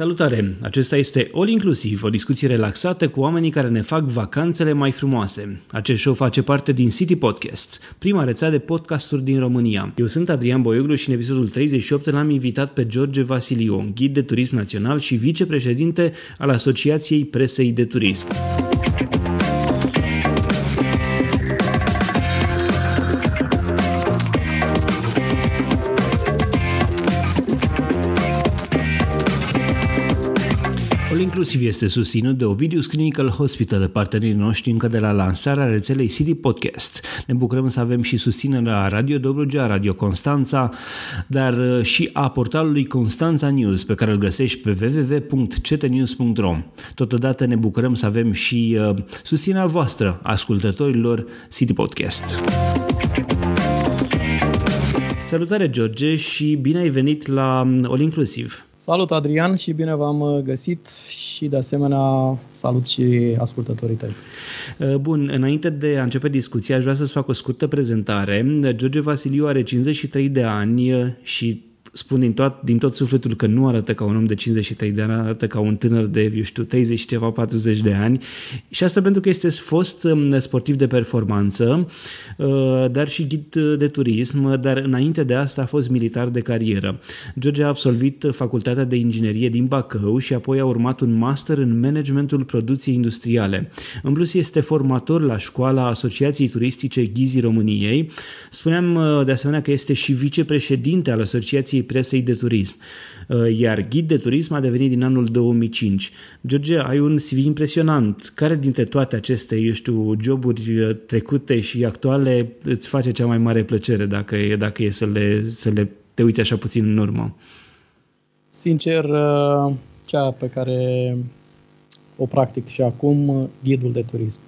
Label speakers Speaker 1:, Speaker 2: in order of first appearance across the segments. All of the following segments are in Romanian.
Speaker 1: Salutare! Acesta este All Inclusiv, o discuție relaxată cu oamenii care ne fac vacanțele mai frumoase. Acest show face parte din City Podcast, prima rețea de podcasturi din România. Eu sunt Adrian Boioglu și în episodul 38 l-am invitat pe George Vasiliu, ghid de turism național și vicepreședinte al Asociației Presei de Turism. Inclusiv este susținut de Ovidius Clinical Hospital, partenerii noștri încă de la lansarea rețelei City Podcast. Ne bucurăm să avem și susținerea Radio Dobrogea, Radio Constanța, dar uh, și a portalului Constanța News, pe care îl găsești pe www.ctnews.ro. Totodată ne bucurăm să avem și uh, susținerea voastră, ascultătorilor City Podcast. Salutare, George, și bine ai venit la um, All Inclusive.
Speaker 2: Salut, Adrian, și bine v-am uh, găsit și, de asemenea, salut și ascultătorii tăi.
Speaker 1: Uh, bun, înainte de a începe discuția, aș vrea să-ți fac o scurtă prezentare. George Vasiliu are 53 de ani uh, și spun din tot, din tot sufletul că nu arată ca un om de 53 de ani, arată ca un tânăr de, eu știu, 30 și ceva, 40 de ani. Și asta pentru că este fost um, sportiv de performanță, uh, dar și ghid de turism, dar înainte de asta a fost militar de carieră. George a absolvit facultatea de inginerie din Bacău și apoi a urmat un master în managementul producției industriale. În plus este formator la școala Asociației Turistice Ghizii României. Spuneam uh, de asemenea că este și vicepreședinte al Asociației Asociației Presei de Turism, uh, iar ghid de turism a devenit din anul 2005. George, ai un CV impresionant. Care dintre toate aceste, eu știu, joburi uh, trecute și actuale îți face cea mai mare plăcere dacă e, dacă e să, le, să le te uiți așa puțin în urmă?
Speaker 2: Sincer, uh, cea pe care o practic și acum, ghidul de turism.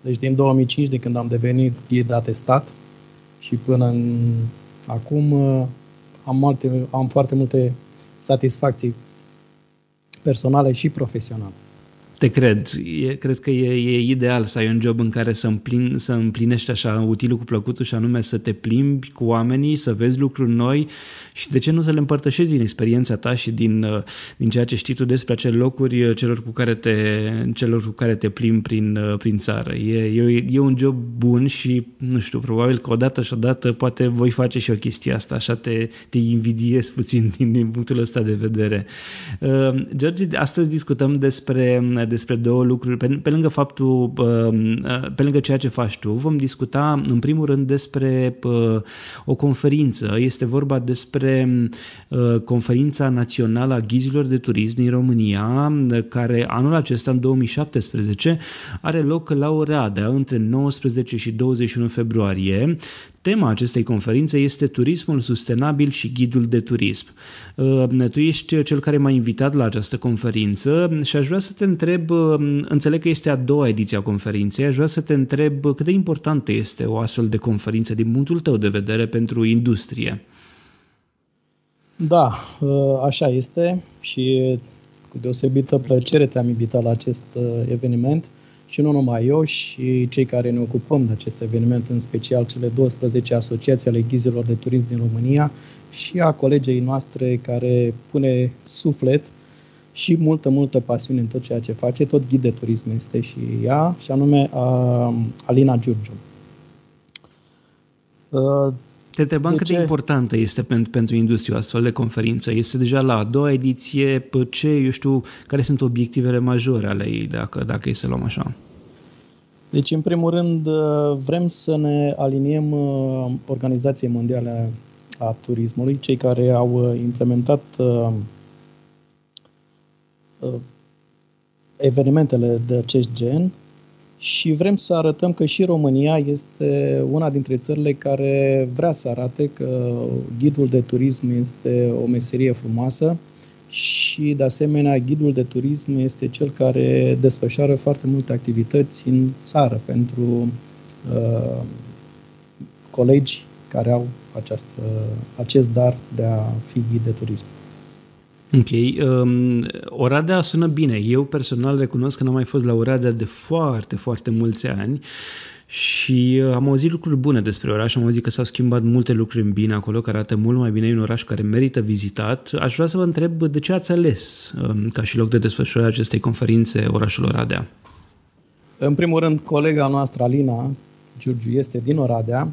Speaker 2: Deci din 2005, de când am devenit ghid atestat și până în acum am, multe, am foarte multe satisfacții personale și profesionale.
Speaker 1: Te cred. E, cred că e, e ideal să ai un job în care să, împlin, să împlinești așa utilul cu plăcutul și anume să te plimbi cu oamenii, să vezi lucruri noi și de ce nu să le împărtășești din experiența ta și din, uh, din ceea ce știi tu despre acele locuri uh, celor cu care te, celor cu care te plimbi prin, uh, prin țară. E, e, e un job bun și, nu știu, probabil că odată și odată poate voi face și o chestie asta, așa te, te invidiez puțin din, din punctul ăsta de vedere. Uh, George, astăzi discutăm despre despre două lucruri. Pe, pe lângă faptul, um, uh, pe lângă ceea ce faci tu, vom discuta în primul rând despre uh, o conferință. Este vorba despre uh, conferința națională a ghizilor de turism din România, care anul acesta, în 2017, are loc la Oradea între 19 și 21 februarie. Tema acestei conferințe este turismul sustenabil și ghidul de turism. Uh, tu ești cel care m-a invitat la această conferință și aș vrea să te întreb, uh, înțeleg că este a doua ediție a conferinței, aș vrea să te întreb cât de importantă este o astfel de conferință din punctul tău de vedere pentru industrie.
Speaker 2: Da, uh, așa este și cu deosebită plăcere te-am invitat la acest eveniment și nu numai eu, și cei care ne ocupăm de acest eveniment, în special cele 12 asociații ale ghizilor de turism din România și a colegei noastre care pune suflet și multă, multă pasiune în tot ceea ce face. Tot ghid de turism este și ea, și anume Alina Giurgiu.
Speaker 1: Te întrebam cât de importantă este pentru, pentru industrie o astfel de conferință. Este deja la a doua ediție. Pe ce, eu știu, care sunt obiectivele majore ale ei, dacă, dacă e să luăm așa?
Speaker 2: Deci, în primul rând, uh, vrem să ne aliniem uh, Organizației Mondiale a Turismului, cei care au uh, implementat evenimentele de acest gen și vrem să arătăm că și România este una dintre țările care vrea să arate că ghidul de turism este o meserie frumoasă și, de asemenea, ghidul de turism este cel care desfășoară foarte multe activități în țară pentru uh, colegi care au această, acest dar de a fi ghid de turism.
Speaker 1: Ok. Um, Oradea sună bine. Eu personal recunosc că n-am mai fost la Oradea de foarte, foarte mulți ani și uh, am auzit lucruri bune despre oraș, am auzit că s-au schimbat multe lucruri în bine acolo, care arată mult mai bine, e un oraș care merită vizitat. Aș vrea să vă întreb de ce ați ales um, ca și loc de desfășurare acestei conferințe orașul Oradea?
Speaker 2: În primul rând, colega noastră, Alina Giurgiu, este din Oradea.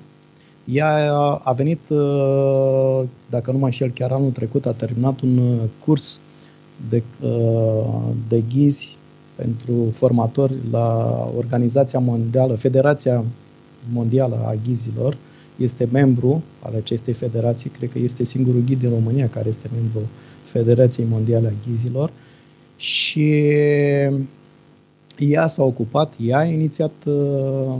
Speaker 2: Ea a venit, uh, dacă nu mă înșel, chiar anul trecut, a terminat un uh, curs de, de ghizi pentru formatori la Organizația Mondială, Federația Mondială a Ghizilor, este membru al acestei federații, cred că este singurul ghid din România care este membru Federației Mondiale a Ghizilor. Și ea s-a ocupat, ea a inițiat uh,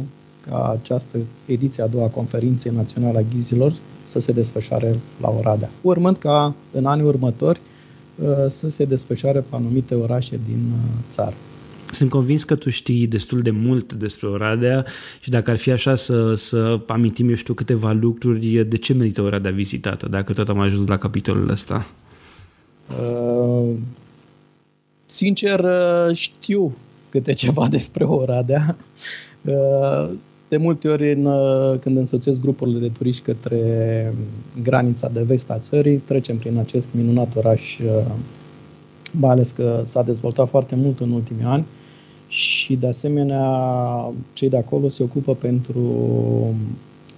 Speaker 2: ca această ediție a doua conferinței naționale a ghizilor să se desfășoare la Oradea, urmând ca în anii următori Uh, să se desfășoare pe anumite orașe din uh, țară.
Speaker 1: Sunt convins că tu știi destul de mult despre Oradea și dacă ar fi așa să, să amintim, eu știu, câteva lucruri, de ce merită Oradea vizitată, dacă tot am ajuns la capitolul ăsta? Uh,
Speaker 2: sincer, uh, știu câte ceva despre Oradea. Uh, de multe ori, în, uh, când însoțesc grupurile de turiști către granița de vest a țării, trecem prin acest minunat oraș, uh, mai ales că s-a dezvoltat foarte mult în ultimii ani și, de asemenea, cei de acolo se ocupă pentru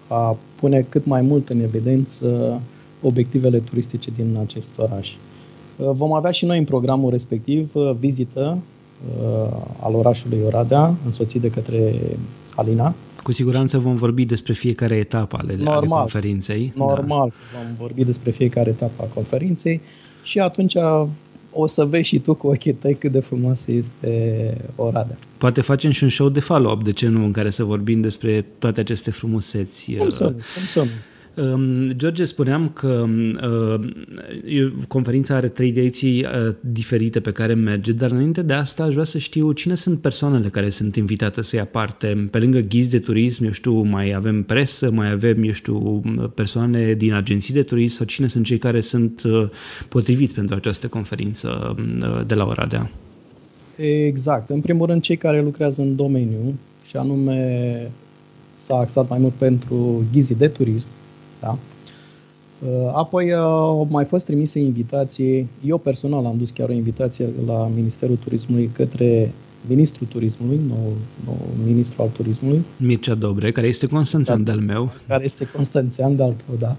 Speaker 2: a pune cât mai mult în evidență obiectivele turistice din acest oraș. Uh, vom avea și noi în programul respectiv vizită al orașului Oradea, însoțit de către Alina,
Speaker 1: cu siguranță vom vorbi despre fiecare etapă ale, normal, ale conferinței.
Speaker 2: Normal, da. vom vorbi despre fiecare etapă a conferinței și atunci o să vezi și tu cu ochii tăi cât de frumoasă este Oradea.
Speaker 1: Poate facem și un show de follow-up, de ce nu, în care să vorbim despre toate aceste frumuseți.
Speaker 2: Cum să nu, cum să nu.
Speaker 1: George, spuneam că uh, conferința are trei direcții uh, diferite pe care merge, dar înainte de asta aș vrea să știu cine sunt persoanele care sunt invitate să ia parte. Pe lângă ghizi de turism, eu știu, mai avem presă, mai avem, eu știu, persoane din agenții de turism sau cine sunt cei care sunt uh, potriviți pentru această conferință de la Oradea?
Speaker 2: Exact. În primul rând, cei care lucrează în domeniu, și anume s-a axat mai mult pentru ghizii de turism, da? Uh, apoi uh, au mai fost trimise invitații, eu personal am dus chiar o invitație la Ministerul Turismului către Ministrul Turismului, nou, nou ministru al turismului.
Speaker 1: Mircea Dobre, care este constanțean da, de-al meu.
Speaker 2: Care este constanțean de-al tău, da.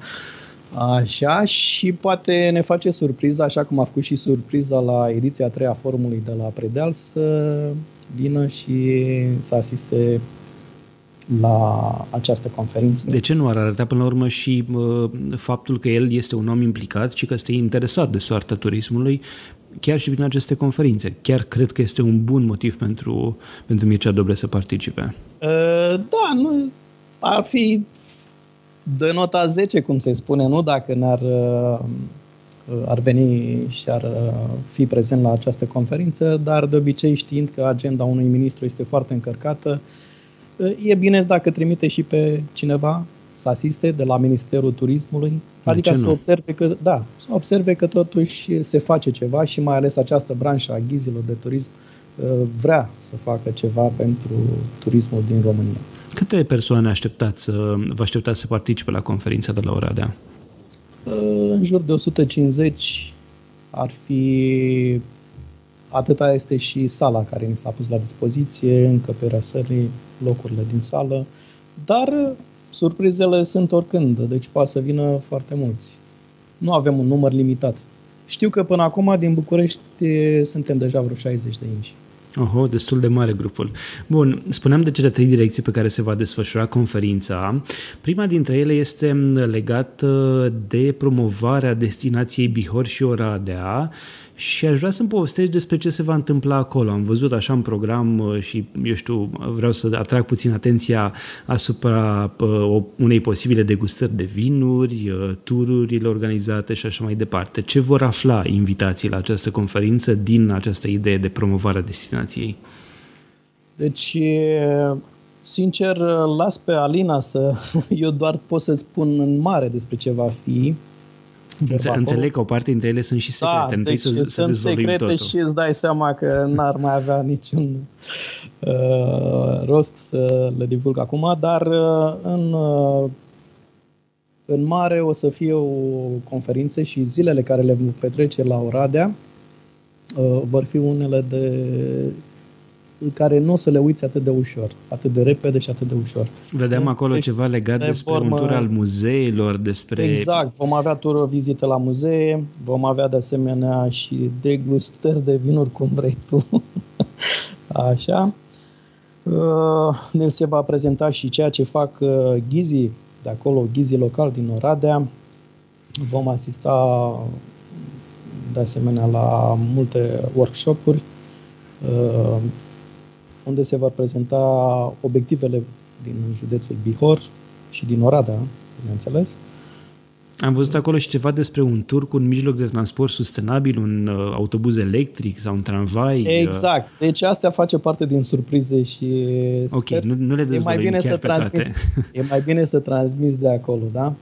Speaker 2: Așa, și poate ne face surpriza, așa cum a făcut și surpriza la ediția a treia forumului de la Predeal, să vină și să asiste la această conferință.
Speaker 1: De ce nu ar arăta până la urmă și uh, faptul că el este un om implicat și că este interesat de soarta turismului chiar și prin aceste conferințe? Chiar cred că este un bun motiv pentru, pentru Mircea Dobre să participe.
Speaker 2: Uh, da, nu, ar fi de nota 10, cum se spune, nu? Dacă ne-ar uh, ar veni și ar uh, fi prezent la această conferință, dar de obicei știind că agenda unui ministru este foarte încărcată, e bine dacă trimite și pe cineva să asiste de la Ministerul Turismului, de adică să observe că, da, să observe că totuși se face ceva și mai ales această branșă a ghizilor de turism uh, vrea să facă ceva pentru turismul din România.
Speaker 1: Câte persoane așteptați, vă așteptați să participe la conferința de la Oradea?
Speaker 2: Uh, în jur de 150 ar fi Atâta este și sala care ni s-a pus la dispoziție, încăperea sălii, locurile din sală, dar surprizele sunt oricând, deci poate să vină foarte mulți. Nu avem un număr limitat. Știu că până acum din București suntem deja vreo 60 de inși.
Speaker 1: Oho, destul de mare grupul. Bun, spuneam de cele trei direcții pe care se va desfășura conferința. Prima dintre ele este legată de promovarea destinației Bihor și Oradea și aș vrea să-mi povestești despre ce se va întâmpla acolo. Am văzut așa în program uh, și, eu știu, vreau să atrag puțin atenția asupra uh, unei posibile degustări de vinuri, uh, tururile organizate și așa mai departe. Ce vor afla invitații la această conferință din această idee de promovare a destinației?
Speaker 2: Deci, sincer, las pe Alina să... Eu doar pot să spun în mare despre ce va fi
Speaker 1: Înțeleg că o parte dintre ele sunt și secrete.
Speaker 2: Da, Întâi deci să, sunt să secrete totul. și îți dai seama că n-ar mai avea niciun uh, rost să le divulg acum, dar uh, în, uh, în mare o să fie o conferință și zilele care le vom petrece la Oradea uh, vor fi unele de care nu o să le uiți atât de ușor, atât de repede și atât de ușor.
Speaker 1: Vedeam de, acolo deci, ceva legat de despre formă, un tur al muzeilor, despre...
Speaker 2: Exact, vom avea tur o vizită la muzee, vom avea de asemenea și degustări de vinuri cum vrei tu. Așa. Uh, ne se va prezenta și ceea ce fac uh, ghizii de acolo, ghizii local din Oradea. Vom asista de asemenea la multe workshop-uri uh, unde se vor prezenta obiectivele din județul Bihor și din Oradea, bineînțeles.
Speaker 1: Am văzut acolo și ceva despre un tur cu un mijloc de transport sustenabil, un uh, autobuz electric sau un tramvai.
Speaker 2: Uh. Exact. Deci asta face parte din surprize și
Speaker 1: sper nu, nu le
Speaker 2: e mai bine să transmiți, e mai bine să transmiți de acolo, da?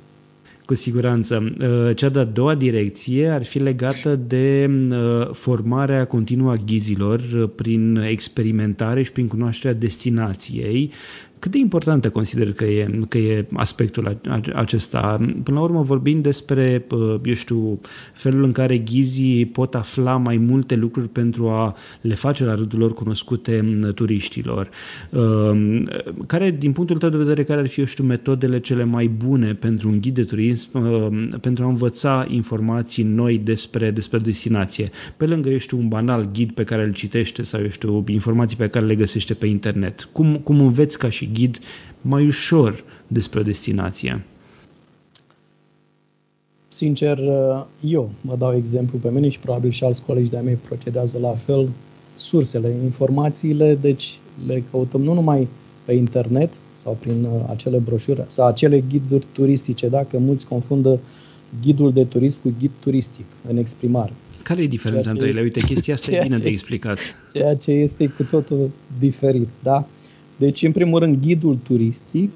Speaker 1: Cu siguranță. Uh, cea de-a doua direcție ar fi legată de uh, formarea continuă a ghizilor uh, prin experimentare și prin cunoașterea destinației, cât de importantă consider că e, că e aspectul acesta? Până la urmă vorbim despre, eu știu, felul în care ghizii pot afla mai multe lucruri pentru a le face la rândul lor cunoscute turiștilor. Um, care, din punctul tău de vedere, care ar fi, eu știu, metodele cele mai bune pentru un ghid de turism um, pentru a învăța informații noi despre, despre destinație? Pe lângă, eu știu, un banal ghid pe care îl citește sau, eu știu, informații pe care le găsește pe internet. Cum, cum înveți ca și ghid mai ușor despre destinație?
Speaker 2: Sincer, eu mă dau exemplu pe mine și probabil și alți colegi de-ai mei procedează la fel. Sursele, informațiile, deci le căutăm nu numai pe internet sau prin uh, acele broșuri sau acele ghiduri turistice, dacă mulți confundă ghidul de turism cu ghid turistic în exprimare.
Speaker 1: Care e diferența între ele? Uite, chestia asta e bine ce, de explicat.
Speaker 2: Ceea ce este cu totul diferit, da? Deci, în primul rând, ghidul turistic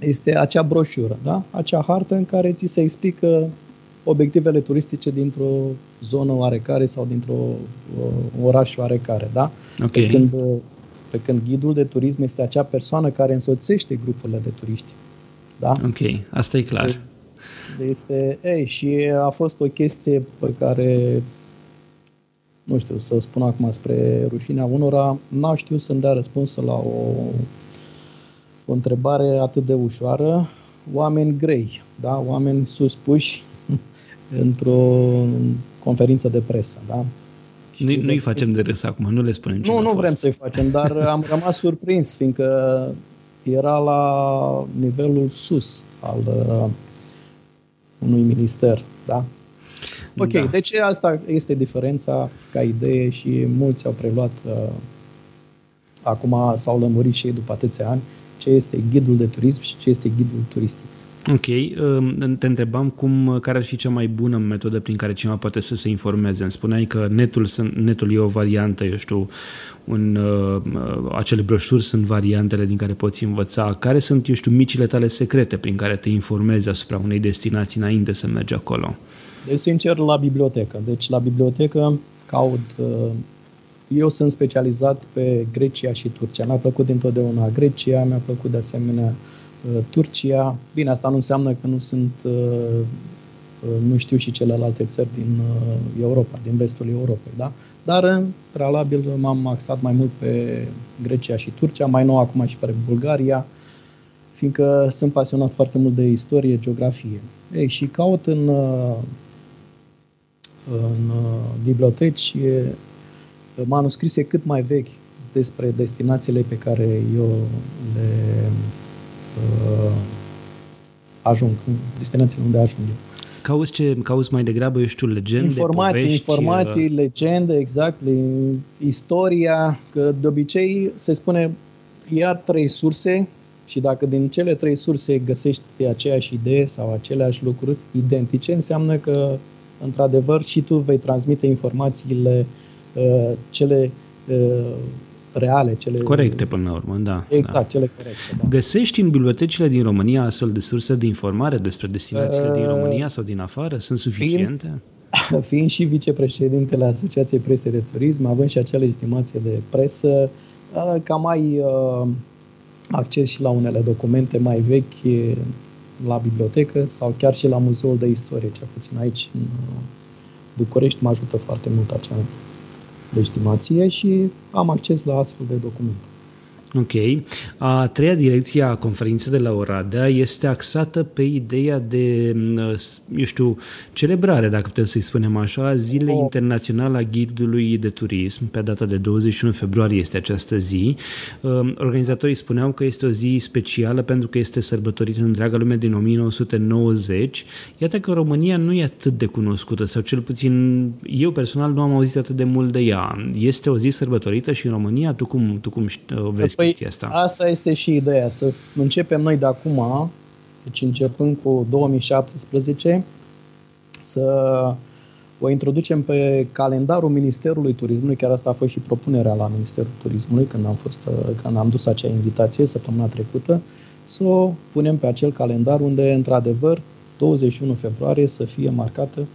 Speaker 2: este acea broșură, da? acea hartă în care ți se explică obiectivele turistice dintr-o zonă oarecare sau dintr-o uh, oraș oarecare. Da?
Speaker 1: Okay.
Speaker 2: Pe, când, pe când ghidul de turism este acea persoană care însoțește grupurile de turiști. Da?
Speaker 1: Ok, asta e clar.
Speaker 2: Este, ei, și a fost o chestie pe care nu știu, să spun acum spre rușinea unora, n-au știut să-mi dea răspuns la o, o întrebare atât de ușoară. Oameni grei, da? oameni suspuși într-o conferință de presă. Da?
Speaker 1: Nu, nu-i facem de râs acum, nu le spunem
Speaker 2: Nu, nu vrem să-i facem, dar am rămas surprins, fiindcă era la nivelul sus al uh, unui minister, da? Ok, da. deci asta este diferența ca idee și mulți au preluat, uh, acum s-au lămurit și ei după atâția ani, ce este ghidul de turism și ce este ghidul turistic.
Speaker 1: Ok, um, te întrebam cum, care ar fi cea mai bună metodă prin care cineva poate să se informeze. Îmi spuneai că netul, netul e o variantă, eu știu, un, uh, acele broșuri sunt variantele din care poți învăța. Care sunt, eu știu, micile tale secrete prin care te informezi asupra unei destinații înainte să mergi acolo?
Speaker 2: Deci, sincer, la bibliotecă. Deci, la bibliotecă caut... Uh, eu sunt specializat pe Grecia și Turcia. Mi-a plăcut dintotdeauna Grecia, mi-a plăcut de asemenea uh, Turcia. Bine, asta nu înseamnă că nu sunt, uh, nu știu și celelalte țări din Europa, din vestul Europei, da? Dar, în prealabil, m-am axat mai mult pe Grecia și Turcia, mai nou acum și pe Bulgaria, fiindcă sunt pasionat foarte mult de istorie, geografie. Ei, și caut în în uh, biblioteci uh, manuscrise cât mai vechi despre destinațiile pe care eu le uh, ajung, destinațiile unde ajung eu.
Speaker 1: Cauți, ce, cauți mai degrabă, eu știu, legende,
Speaker 2: Informații,
Speaker 1: povești,
Speaker 2: informații, uh... legende, exact, istoria, că de obicei se spune ia trei surse și dacă din cele trei surse găsești aceeași idee sau aceleași lucruri identice, înseamnă că într-adevăr, și tu vei transmite informațiile uh, cele uh, reale, cele...
Speaker 1: Corecte până la urmă, da.
Speaker 2: Exact,
Speaker 1: da.
Speaker 2: cele corecte, da.
Speaker 1: Găsești în bibliotecile din România astfel de surse de informare despre destinațiile uh, din România sau din afară? Sunt suficiente?
Speaker 2: Fiind, fiind și vicepreședintele Asociației Presei de Turism, având și acea legitimație de presă, uh, cam mai uh, acces și la unele documente mai vechi la bibliotecă sau chiar și la Muzeul de Istorie, cel puțin aici în uh, București mă ajută foarte mult acea legitimație și am acces la astfel de documente.
Speaker 1: Ok. A treia direcție a conferinței de la Oradea este axată pe ideea de, eu știu, celebrare, dacă putem să-i spunem așa, Zilei oh. Internaționale a Ghidului de Turism. Pe data de 21 februarie este această zi. Um, organizatorii spuneau că este o zi specială pentru că este sărbătorită în întreaga lume din 1990. Iată că România nu e atât de cunoscută, sau cel puțin eu personal nu am auzit atât de mult de ea. Este o zi sărbătorită și în România, tu cum, tu cum vezi păi, chestia asta.
Speaker 2: Asta este și ideea, să începem noi de acum, deci începând cu 2017, să o introducem pe calendarul Ministerului Turismului, chiar asta a fost și propunerea la Ministerul Turismului când am, fost, când am dus acea invitație săptămâna trecută, să o punem pe acel calendar unde, într-adevăr, 21 februarie să fie marcată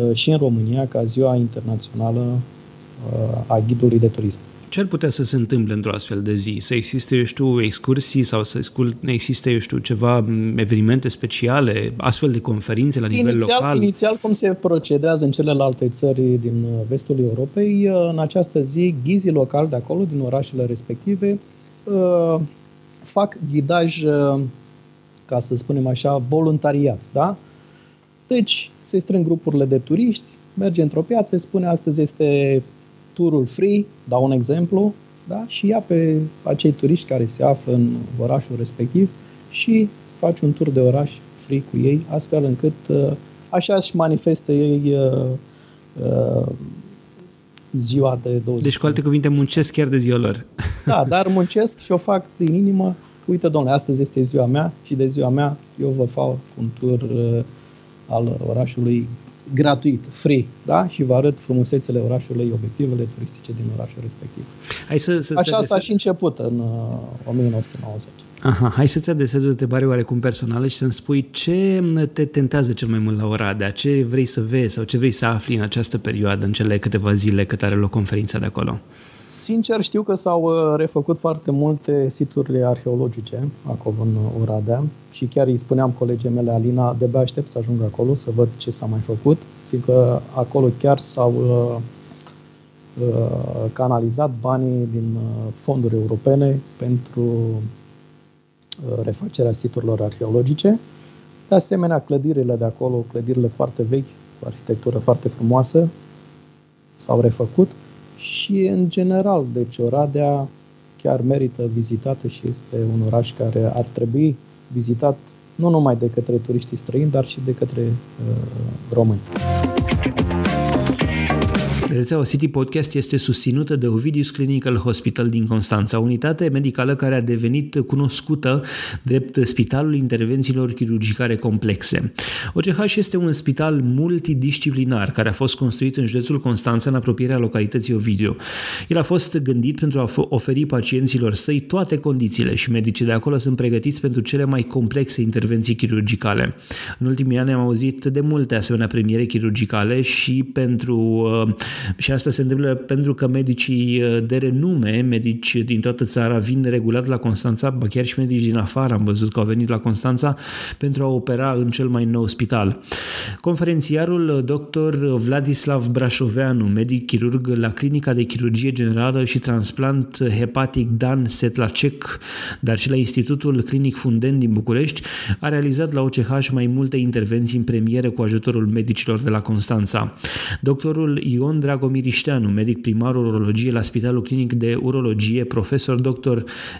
Speaker 2: uh, și în România ca ziua internațională uh, a ghidului de turism.
Speaker 1: Ce ar putea să se întâmple într-o astfel de zi? Să existe, eu știu, excursii sau să existe, eu știu, ceva evenimente speciale, astfel de conferințe la nivel
Speaker 2: inițial,
Speaker 1: local?
Speaker 2: Inițial, cum se procedează în celelalte țări din vestul Europei, în această zi, ghizii locali de acolo, din orașele respective, uh, fac ghidaj, uh, ca să spunem așa, voluntariat, da? Deci, se strâng grupurile de turiști, merge într-o piață, spune astăzi este turul free, dau un exemplu, da? și ia pe acei turiști care se află în orașul respectiv și faci un tur de oraș free cu ei, astfel încât uh, așa își manifestă ei uh, uh, ziua de 20.
Speaker 1: Deci, cu alte cuvinte, muncesc chiar de ziua lor.
Speaker 2: Da, dar muncesc și o fac din inimă că, uite, domnule, astăzi este ziua mea și de ziua mea eu vă fac un tur uh, al orașului gratuit, free, da? și vă arăt frumusețele orașului, obiectivele turistice din orașul respectiv. Hai să, să Așa s-a și început în uh, 1990.
Speaker 1: Aha, hai să-ți adresez o întrebare oarecum personală și să-mi spui ce te tentează cel mai mult la Oradea, ce vrei să vezi sau ce vrei să afli în această perioadă, în cele câteva zile cât are loc conferința de acolo.
Speaker 2: Sincer, știu că s-au uh, refăcut foarte multe situri arheologice acolo în Oradea și chiar îi spuneam colegii mele, Alina, de aștept să ajung acolo să văd ce s-a mai făcut, fiindcă acolo chiar s-au uh, uh, canalizat banii din uh, fonduri europene pentru uh, refacerea siturilor arheologice. De asemenea, clădirile de acolo, clădirile foarte vechi, cu arhitectură foarte frumoasă, s-au refăcut și în general, deci Oradea chiar merită vizitată și este un oraș care ar trebui vizitat nu numai de către turiștii străini, dar și de către uh, români.
Speaker 1: Rețeaua City Podcast este susținută de Ovidius Clinical Hospital din Constanța, unitate medicală care a devenit cunoscută drept Spitalul Intervențiilor Chirurgicare Complexe. OCH este un spital multidisciplinar care a fost construit în județul Constanța în apropierea localității Ovidiu. El a fost gândit pentru a oferi pacienților săi toate condițiile și medicii de acolo sunt pregătiți pentru cele mai complexe intervenții chirurgicale. În ultimii ani am auzit de multe asemenea premiere chirurgicale și pentru uh, și asta se întâmplă pentru că medicii uh, de renume, medici din toată țara, vin regulat la Constanța, ba chiar și medici din afară am văzut că au venit la Constanța pentru a opera în cel mai nou spital. Conferențiarul uh, dr. Vladislav Brașoveanu, medic chirurg la Clinica de Chirurgie Generală și Transplant Hepatic Dan Setlacek, dar și la Institutul Clinic Funden din București, a realizat la OCH mai multe intervenții în premieră cu ajutorul medicilor de la Constanța. Doctorul Ion Dragomir Ișteanu, medic primar urologie la Spitalul Clinic de Urologie, profesor dr.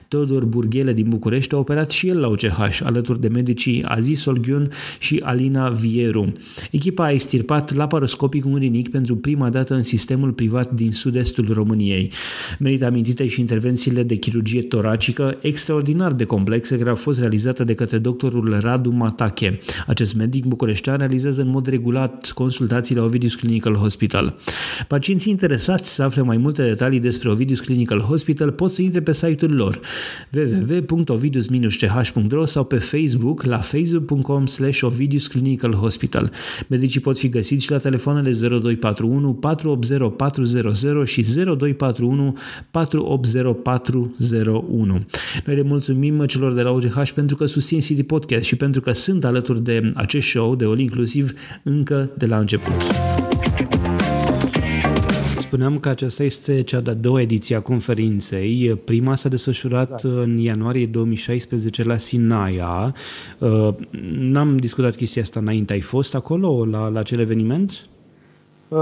Speaker 1: Teodor Burghele din București, a operat și el la OCH, alături de medicii Aziz Solghiun și Alina Vieru. Echipa a extirpat laparoscopic un rinic pentru prima dată în sistemul privat din sud-estul României. Merită amintite și intervențiile de chirurgie toracică extraordinar de complexe care au fost realizate de către doctorul Radu Matache. Acest medic bucureștean realizează în mod regulat consultații la Ovidius Clinical Hospital. Pacienții interesați să afle mai multe detalii despre Ovidius Clinical Hospital pot să intre pe site-ul lor www.ovidius-ch.ro sau pe Facebook la facebook.com slash Ovidius Clinical Hospital. Medicii pot fi găsiți și la telefoanele 0241 480 400 și 0241 480 401. Noi le mulțumim celor de la OGH pentru că susțin City Podcast și pentru că sunt alături de acest show de All Inclusiv încă de la început. Spuneam că aceasta este cea de-a doua ediție a conferinței. Prima s-a desfășurat exact. în ianuarie 2016 la Sinaia. Uh, n-am discutat chestia asta înainte. Ai fost acolo la, la acel eveniment? Uh,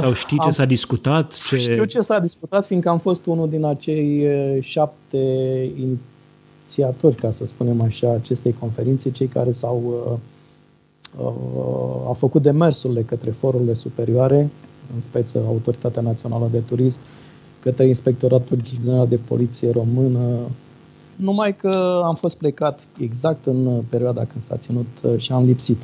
Speaker 1: Sau știi ce s-a discutat?
Speaker 2: Ce... Știu ce s-a discutat, fiindcă am fost unul din acei uh, șapte inițiatori, ca să spunem așa, acestei conferințe, cei care s-au uh, uh, a făcut demersurile către forurile superioare în speță Autoritatea Națională de Turism, către Inspectoratul General de Poliție Română, numai că am fost plecat exact în perioada când s-a ținut uh, și am lipsit.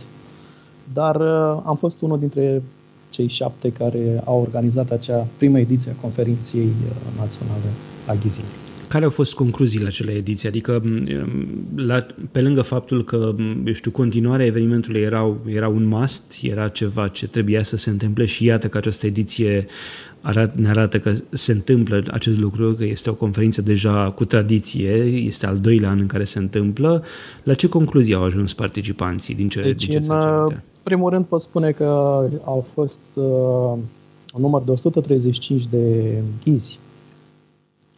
Speaker 2: Dar uh, am fost unul dintre cei șapte care au organizat acea primă ediție a conferinței uh, naționale a ghizilor.
Speaker 1: Care au fost concluziile acelei ediții? Adică, la, pe lângă faptul că, eu știu, continuarea evenimentului era, era un must, era ceva ce trebuia să se întâmple și iată că această ediție arat, ne arată că se întâmplă acest lucru, că este o conferință deja cu tradiție, este al doilea an în care se întâmplă. La ce concluzii au ajuns participanții din ce,
Speaker 2: deci,
Speaker 1: din ce
Speaker 2: în primul rând pot spune că au fost uh, un număr de 135 de ghizi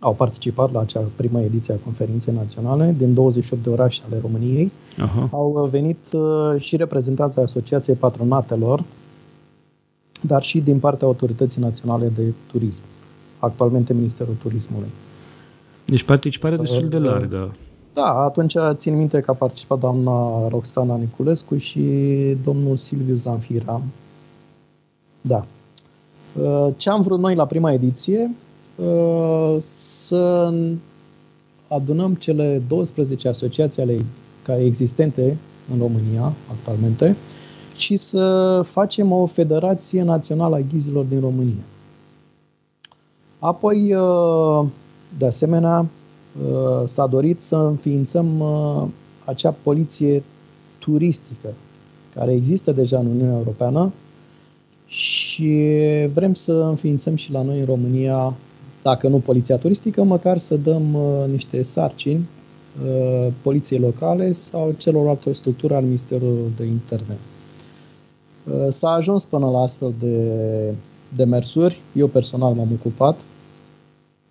Speaker 2: au participat la acea primă ediție a conferinței naționale din 28 de orașe ale României. Uh-huh. Au venit uh, și reprezentanții Asociației Patronatelor, dar și din partea Autorității Naționale de Turism, actualmente Ministerul Turismului.
Speaker 1: Deci participarea destul de uh, largă.
Speaker 2: Da, atunci țin minte că a participat doamna Roxana Niculescu și domnul Silviu Zanfira. Da. Uh, ce am vrut noi la prima ediție Uh, să adunăm cele 12 asociații ale existente în România actualmente și să facem o federație națională a ghizilor din România. Apoi, uh, de asemenea, uh, s-a dorit să înființăm acea poliție turistică care există deja în Uniunea Europeană și vrem să înființăm și la noi în România dacă nu poliția turistică, măcar să dăm uh, niște sarcini uh, poliției locale sau celorlalte structuri al Ministerului de Interne. Uh, s-a ajuns până la astfel de demersuri. Eu personal m-am ocupat,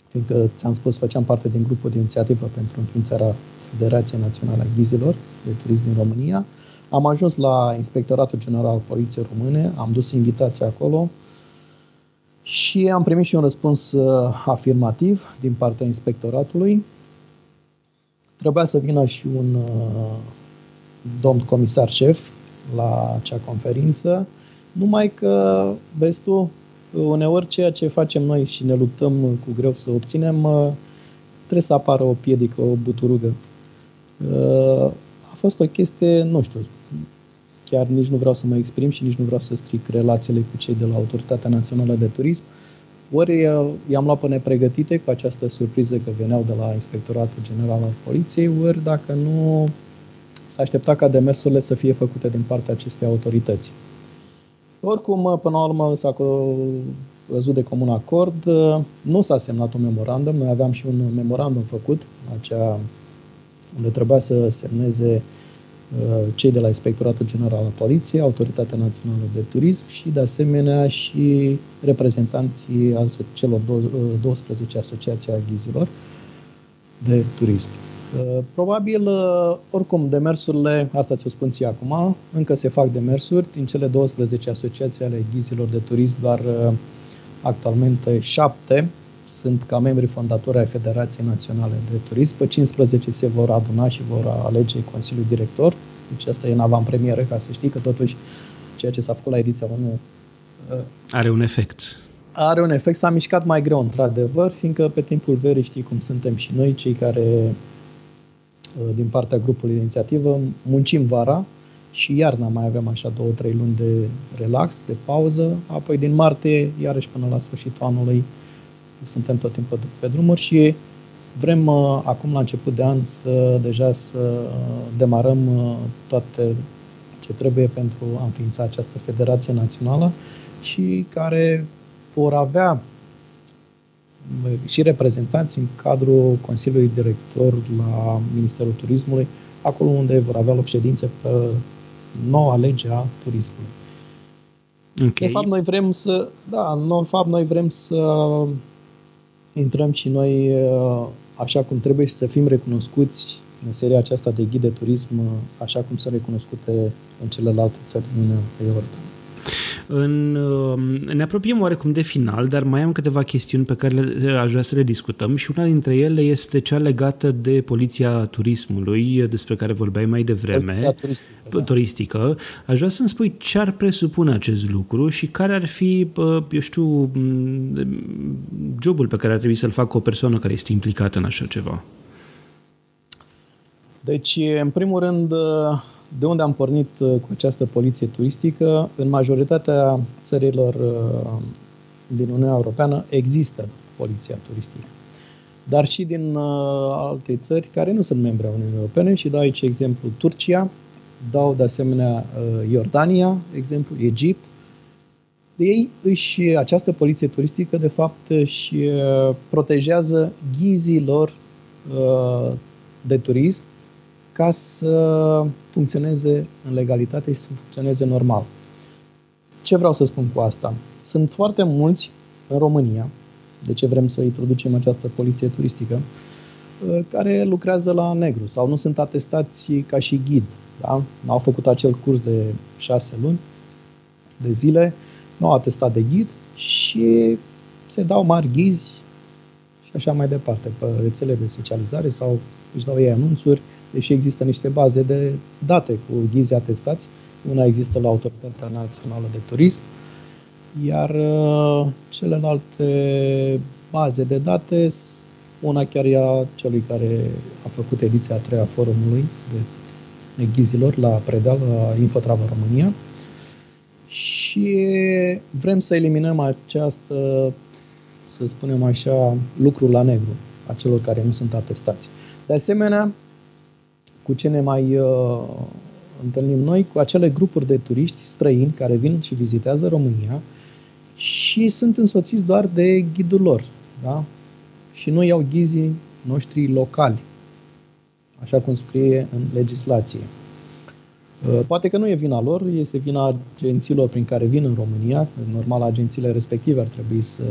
Speaker 2: fiindcă, ți-am spus, făceam parte din grupul de inițiativă pentru înființarea Federației Naționale a Ghizilor de Turism din România. Am ajuns la Inspectoratul General al Poliției Române, am dus invitația acolo, și am primit și un răspuns uh, afirmativ din partea inspectoratului. Trebuia să vină și un uh, domn comisar șef la acea conferință, numai că, vezi tu, uneori ceea ce facem noi și ne luptăm cu greu să obținem, uh, trebuie să apară o piedică, o buturugă. A fost o chestie, nu știu, chiar nici nu vreau să mă exprim și nici nu vreau să stric relațiile cu cei de la Autoritatea Națională de Turism. Ori uh, i-am luat pe nepregătite cu această surpriză că veneau de la Inspectoratul General al Poliției, ori dacă nu s-a așteptat ca demersurile să fie făcute din partea acestei autorități. Oricum, uh, până la urmă s-a văzut de comun acord, uh, nu s-a semnat un memorandum, noi aveam și un memorandum făcut, acea unde trebuia să semneze Uh, cei de la Inspectoratul General al Poliției, Autoritatea Națională de Turism și, de asemenea, și reprezentanții al celor 12 uh, asociații a ghizilor de turism. Uh, probabil, oricum, demersurile, asta ți-o spun ție acum, încă se fac demersuri din cele 12 asociații ale ghizilor de turism, doar actualmente 7 sunt ca membri fondatori ai Federației Naționale de Turism. Pe 15 se vor aduna și vor alege Consiliul Director. Deci asta e în avantpremieră, ca să știi că totuși ceea ce s-a făcut la ediția 1
Speaker 1: uh, are un efect.
Speaker 2: Are un efect. S-a mișcat mai greu, într-adevăr, fiindcă pe timpul verii știi cum suntem și noi, cei care uh, din partea grupului de inițiativă, muncim vara și iarna mai avem așa două, trei luni de relax, de pauză, apoi din martie, iarăși până la sfârșitul anului, suntem tot timpul pe drumuri și vrem uh, acum la început de an să deja să demarăm uh, toate ce trebuie pentru a înființa această federație națională și care vor avea uh, și reprezentanți în cadrul Consiliului Director la Ministerul Turismului, acolo unde vor avea loc ședințe pe noua lege a turismului. Okay. De fapt, noi vrem să, da, în fapt, noi vrem să intrăm și noi uh, așa cum trebuie și să fim recunoscuți în seria aceasta de ghid de turism, uh, așa cum sunt recunoscute în celelalte țări din Europeană.
Speaker 1: În, um, ne apropiem oarecum de final, dar mai am câteva chestiuni pe care le, aș vrea să le discutăm și una dintre ele este cea legată de poliția turismului, despre care vorbeai mai devreme.
Speaker 2: Poliția turistică. Da.
Speaker 1: turistică. Aș vrea să-mi spui ce ar presupune acest lucru și care ar fi, eu știu, jobul pe care ar trebui să-l facă o persoană care este implicată în așa ceva.
Speaker 2: Deci, în primul rând, de unde am pornit uh, cu această poliție turistică, în majoritatea țărilor uh, din Uniunea Europeană există poliția turistică. Dar și din uh, alte țări care nu sunt membre a Uniunii Europene și dau aici exemplu Turcia, dau de asemenea Iordania, exemplu Egipt. De ei își, această poliție turistică de fapt își protejează ghizilor de turism ca să funcționeze în legalitate și să funcționeze normal. Ce vreau să spun cu asta? Sunt foarte mulți în România, de ce vrem să introducem această poliție turistică, uh, care lucrează la negru sau nu sunt atestați ca și ghid. Da? Au făcut acel curs de șase luni, de zile, nu au atestat de ghid și se dau mari ghizi și așa mai departe, pe rețele de socializare sau își dau ei anunțuri, deși există niște baze de date cu ghizi atestați. Una există la Autoritatea Națională de Turism, iar uh, celelalte baze de date, una chiar e a celui care a făcut ediția a treia forumului de ghizilor la Predeal, la Infotravă România, și vrem să eliminăm această, să spunem așa, lucru la negru a celor care nu sunt atestați. De asemenea, cu ce ne mai uh, întâlnim noi, cu acele grupuri de turiști străini care vin și vizitează România și sunt însoțiți doar de ghidul lor. Da? Și nu iau ghizii noștri locali, așa cum scrie în legislație. Uh, poate că nu e vina lor, este vina agențiilor prin care vin în România. Normal, agențiile respective ar trebui să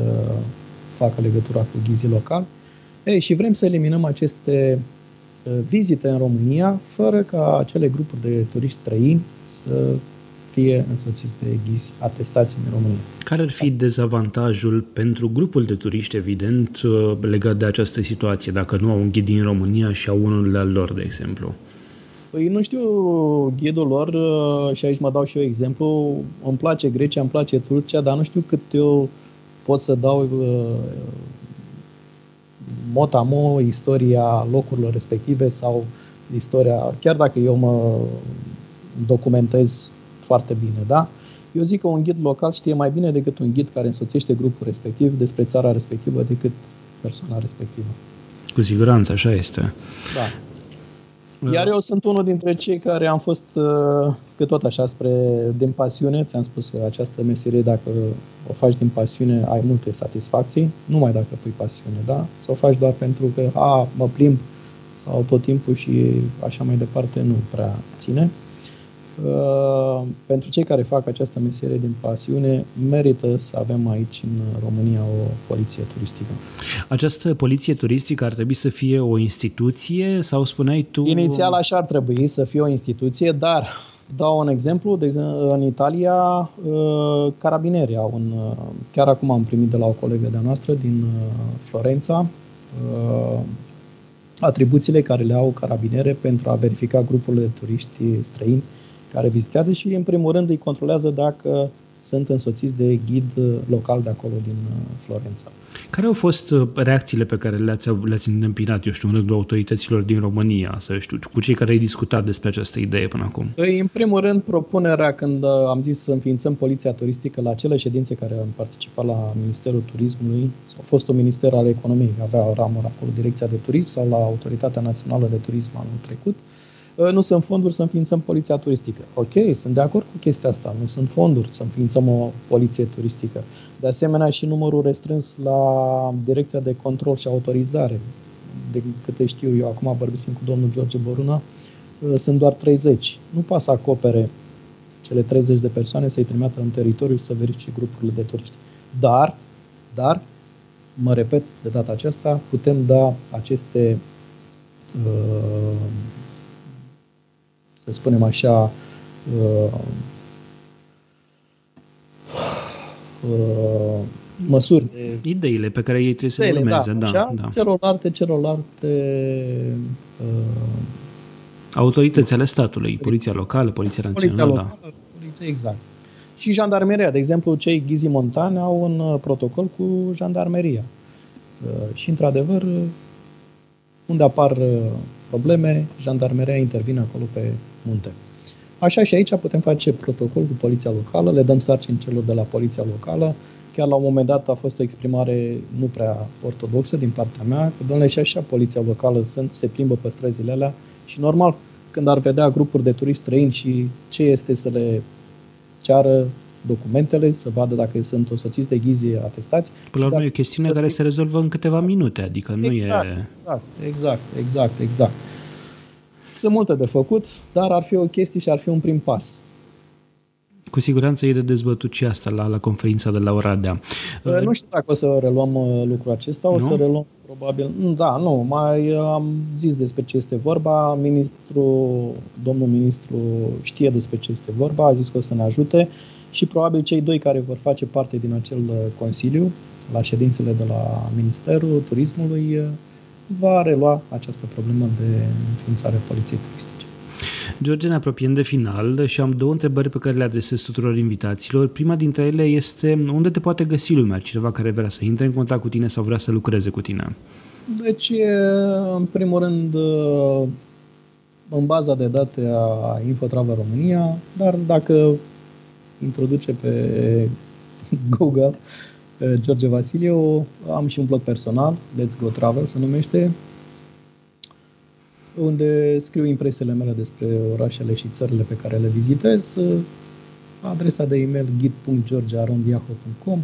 Speaker 2: facă legătura cu ghizii locali. Ei, și vrem să eliminăm aceste Uh, vizite în România, fără ca acele grupuri de turiști străini să fie însoțiți de ghizi atestați în România.
Speaker 1: Care ar fi dezavantajul pentru grupul de turiști, evident, uh, legat de această situație, dacă nu au un ghid din România și au unul al lor, de exemplu?
Speaker 2: Păi nu știu ghidul lor uh, și aici mă dau și eu exemplu. Îmi place Grecia, îmi place Turcia, dar nu știu cât eu pot să dau motamo istoria locurilor respective sau istoria, chiar dacă eu mă documentez foarte bine, da? Eu zic că un ghid local știe mai bine decât un ghid care însoțește grupul respectiv despre țara respectivă decât persoana respectivă.
Speaker 1: Cu siguranță, așa este.
Speaker 2: Da. Iar eu sunt unul dintre cei care am fost, uh, că tot așa, spre din pasiune, ți-am spus că această meserie, dacă o faci din pasiune, ai multe satisfacții, numai dacă pui pasiune, da? Să o faci doar pentru că, a, mă plimb sau tot timpul și așa mai departe, nu prea ține. Uh, pentru cei care fac această meserie din pasiune, merită să avem aici în România o poliție turistică.
Speaker 1: Această poliție turistică ar trebui să fie o instituție sau spuneai tu...
Speaker 2: Inițial așa ar trebui să fie o instituție, dar dau un exemplu, de exemplu, în Italia, uh, carabineri au un... Uh, chiar acum am primit de la o colegă de-a noastră din Florența atribuțiile care le au carabinere pentru a verifica grupurile de turiști străini care vizitează și, în primul rând, îi controlează dacă sunt însoțiți de ghid local de acolo din Florența.
Speaker 1: Care au fost reacțiile pe care le-ați, le-ați întâmpinat, eu știu, în rândul autorităților din România, să știu, cu cei care ai discutat despre această idee până acum?
Speaker 2: Păi, în primul rând, propunerea când am zis să înființăm poliția turistică la acele ședințe care am participat la Ministerul Turismului, sau fost un minister al economiei, avea o ramură acolo, Direcția de Turism, sau la Autoritatea Națională de Turism anul trecut, Ă, nu sunt fonduri să înființăm poliția turistică. Ok, sunt de acord cu chestia asta, nu sunt fonduri să înființăm o poliție turistică. De asemenea, și numărul restrâns la Direcția de Control și Autorizare. De câte știu eu, acum vorbim cu domnul George Boruna, ă, sunt doar 30. Nu poate să acopere cele 30 de persoane să-i trimită în teritoriu să verifice grupurile de turiști. Dar, dar, mă repet de data aceasta, putem da aceste uh, să spunem așa, uh, uh, măsuri de...
Speaker 1: Ideile pe care ei trebuie să le urmeze, da. da, așa,
Speaker 2: da. Celorlalte, celorlalte uh,
Speaker 1: autorități ale statului, poliția locală, poliția națională. Poliția locală,
Speaker 2: poliția, exact. Și jandarmeria, de exemplu, cei Ghizi Montane au un uh, protocol cu jandarmeria. Uh, și, într-adevăr, unde apar uh, probleme, jandarmeria intervine acolo pe munte. Așa și aici putem face protocol cu poliția locală, le dăm sarcini celor de la poliția locală. Chiar la un moment dat a fost o exprimare nu prea ortodoxă din partea mea, că domnule și așa poliția locală sunt, se plimbă pe străzile alea și normal când ar vedea grupuri de turiști străini și ce este să le ceară documentele, să vadă dacă sunt osoțiți de ghizi atestați.
Speaker 1: Până la urmă e o chestiune care se rezolvă în câteva exact. minute, adică nu
Speaker 2: exact,
Speaker 1: e...
Speaker 2: Exact, exact, exact, exact. Sunt multe de făcut, dar ar fi o chestie și ar fi un prim pas.
Speaker 1: Cu siguranță e de dezbătut și asta la, la conferința de la Oradea.
Speaker 2: Nu știu dacă o să reluăm uh, lucrul acesta, o nu? să reluăm probabil... Da, nu, mai uh, am zis despre ce este vorba, ministru, domnul ministru știe despre ce este vorba, a zis că o să ne ajute și probabil cei doi care vor face parte din acel uh, consiliu, la ședințele de la Ministerul Turismului, va relua această problemă de înființare a poliției turistice.
Speaker 1: George, ne apropiem de final și am două întrebări pe care le adresez tuturor invitaților. Prima dintre ele este unde te poate găsi lumea, cineva care vrea să intre în contact cu tine sau vrea să lucreze cu tine?
Speaker 2: Deci, în primul rând, în baza de date a Infotravel România, dar dacă introduce pe Google George Vasiliu, am și un blog personal, Let's Go Travel se numește, unde scriu impresiile mele despre orașele și țările pe care le vizitez. Adresa de e-mail ghid.georgearondiaho.com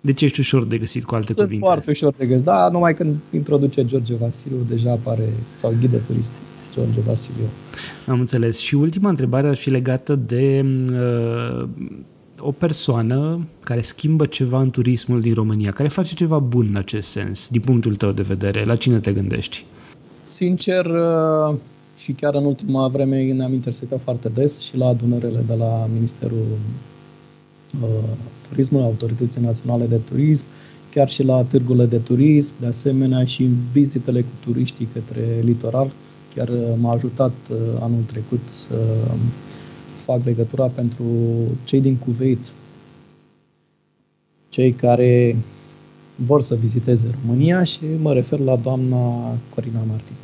Speaker 1: Deci ești ușor de găsit cu alte
Speaker 2: Sunt
Speaker 1: cuvinte.
Speaker 2: foarte ușor de găsit. Da, numai când introduce George Vasiliu, deja apare, sau ghid de turism, George Vasiliu.
Speaker 1: Am înțeles. Și ultima întrebare ar fi legată de uh, o persoană care schimbă ceva în turismul din România, care face ceva bun în acest sens, din punctul tău de vedere. La cine te gândești?
Speaker 2: Sincer, uh, și chiar în ultima vreme ne-am intersectat foarte des și la adunările de la Ministerul uh, Turismului, Autorității Naționale de Turism, chiar și la târgurile de turism, de asemenea și vizitele cu turiștii către litoral. Chiar uh, m-a ajutat anul trecut să fac legătura pentru cei din Kuwait, cei care vor să viziteze România și mă refer la doamna Corina Martin.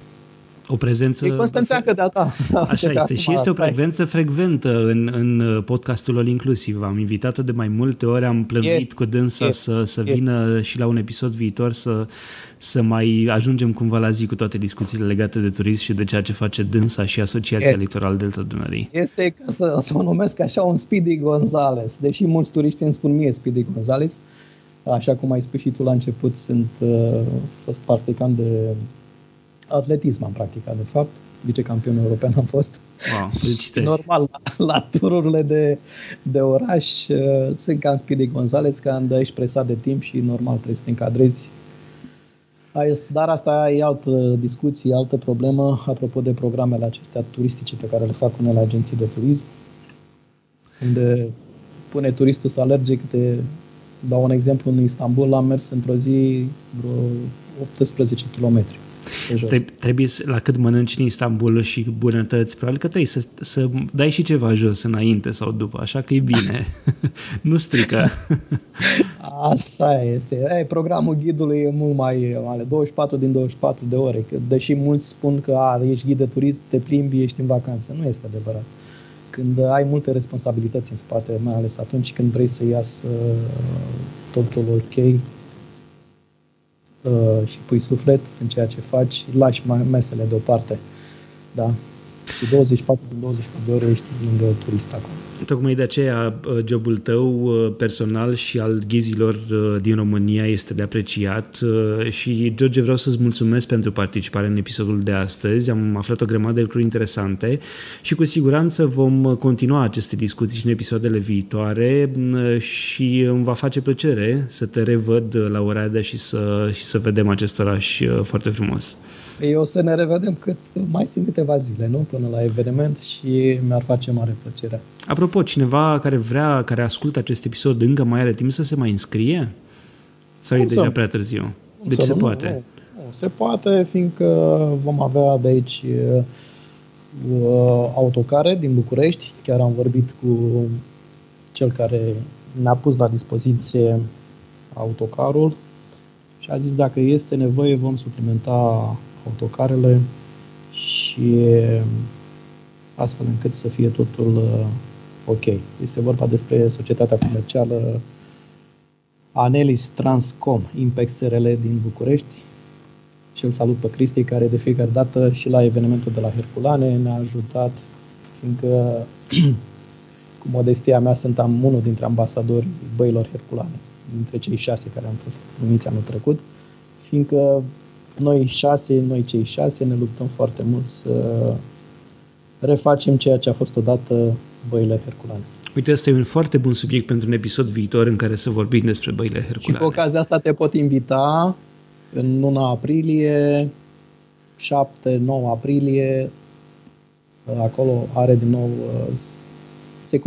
Speaker 1: O prezență...
Speaker 2: E Constanțeancă de-a ta.
Speaker 1: Așa este. Și este o frecvență frecventă în, în podcastul All Inclusiv. Am invitat-o de mai multe ori, am plănuit yes. cu dânsa yes. să, să yes. vină și la un episod viitor să, să mai ajungem cumva la zi cu toate discuțiile legate de turism și de ceea ce face dânsa și Asociația yes. Litoral Delta Dunării.
Speaker 2: Este ca să, să o numesc așa un Speedy Gonzales. Deși mulți turiști îmi spun mie Speedy Gonzales, așa cum ai spus și tu la început, sunt uh, fost practicant de atletism am practicat, de fapt. Vicecampion european am fost.
Speaker 1: Wow,
Speaker 2: și normal, la, la tururile de, de oraș uh, sunt ca în Speedy Gonzales, când ești presat de timp și normal trebuie să te încadrezi. Dar asta e altă discuție, altă problemă, apropo de programele acestea turistice pe care le fac unele agenții de turism, unde pune turistul să alerge câte, dau un exemplu, în Istanbul am mers într-o zi vreo 18 km
Speaker 1: Trebuie, la cât mănânci în Istanbul și bunătăți, probabil că trebuie să, să dai și ceva jos înainte sau după, așa că e bine. nu strică.
Speaker 2: Asta este. Ei, programul ghidului e mult mai ale 24 din 24 de ore. Deși mulți spun că a, ești ghid de turism, te plimbi, ești în vacanță. Nu este adevărat. Când ai multe responsabilități în spate, mai ales atunci când vrei să iasă totul ok, uh, și pui suflet în ceea ce faci, lași mesele deoparte. Da? Și 24 din 24 de ore ești lângă turist acolo.
Speaker 1: Tocmai de aceea uh, jobul tău uh, personal și al ghizilor uh, din România este de apreciat și, George, vreau să-ți mulțumesc pentru participare în episodul de astăzi. Am aflat o grămadă de lucruri interesante și cu siguranță vom continua aceste discuții și în episoadele viitoare și îmi va face plăcere să te revăd la Oradea și să, și să vedem acest oraș foarte frumos.
Speaker 2: Păi o să ne revedem cât mai sunt câteva zile, nu? Până la eveniment și mi-ar face mare plăcere.
Speaker 1: Apropo, cineva care vrea, care ascultă acest episod încă mai are timp să se mai înscrie? Sau Cum e să? deja prea târziu? Deci se nu, poate.
Speaker 2: Nu, nu, se poate, fiindcă vom avea de aici uh, autocare din București. Chiar am vorbit cu cel care ne-a pus la dispoziție autocarul și a zis dacă este nevoie vom suplimenta autocarele și astfel încât să fie totul uh, ok. Este vorba despre societatea comercială Anelis Transcom, Impex SRL din București. Și îl salut pe Cristi, care de fiecare dată și la evenimentul de la Herculane ne-a ajutat, fiindcă cu modestia mea sunt am unul dintre ambasadorii băilor Herculane, dintre cei șase care am fost numiți anul trecut, fiindcă noi șase, noi cei șase, ne luptăm foarte mult să refacem ceea ce a fost odată băile Herculane.
Speaker 1: Uite, asta e un foarte bun subiect pentru un episod viitor în care să vorbim despre băile Herculane.
Speaker 2: Și cu ocazia asta te pot invita în luna aprilie, 7-9 aprilie, acolo are din nou se,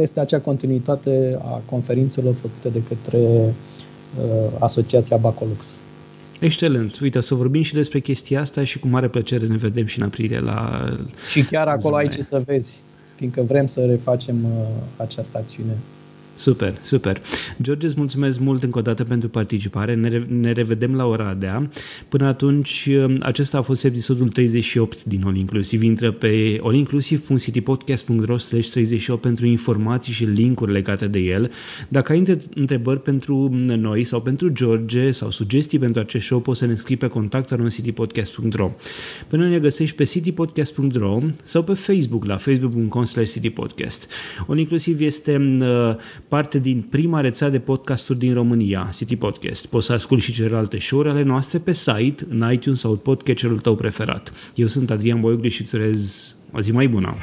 Speaker 2: este acea continuitate a conferințelor făcute de către uh, Asociația Bacolux.
Speaker 1: Excelent. Uite, să vorbim și despre chestia asta și cu mare plăcere ne vedem și în aprilie la...
Speaker 2: Și chiar acolo ai ce să vezi, fiindcă vrem să refacem uh, această acțiune
Speaker 1: Super, super. George, îți mulțumesc mult încă o dată pentru participare. Ne, re- ne revedem la Oradea. Până atunci, um, acesta a fost episodul 38 din All Inclusive. Intră pe allinclusive.citypodcast.ro 38 pentru informații și linkuri legate de el. Dacă ai întrebări pentru noi sau pentru George sau sugestii pentru acest show, poți să ne scrii pe contactul.citypodcast.ro Până ne găsești pe citypodcast.ro sau pe Facebook la facebook.com citypodcast. All Inclusive este uh, parte din prima rețea de podcasturi din România, City Podcast. Poți să asculti și celelalte show-uri ale noastre pe site, în iTunes sau podcatcherul tău preferat. Eu sunt Adrian Boiugli și îți urez o zi mai bună!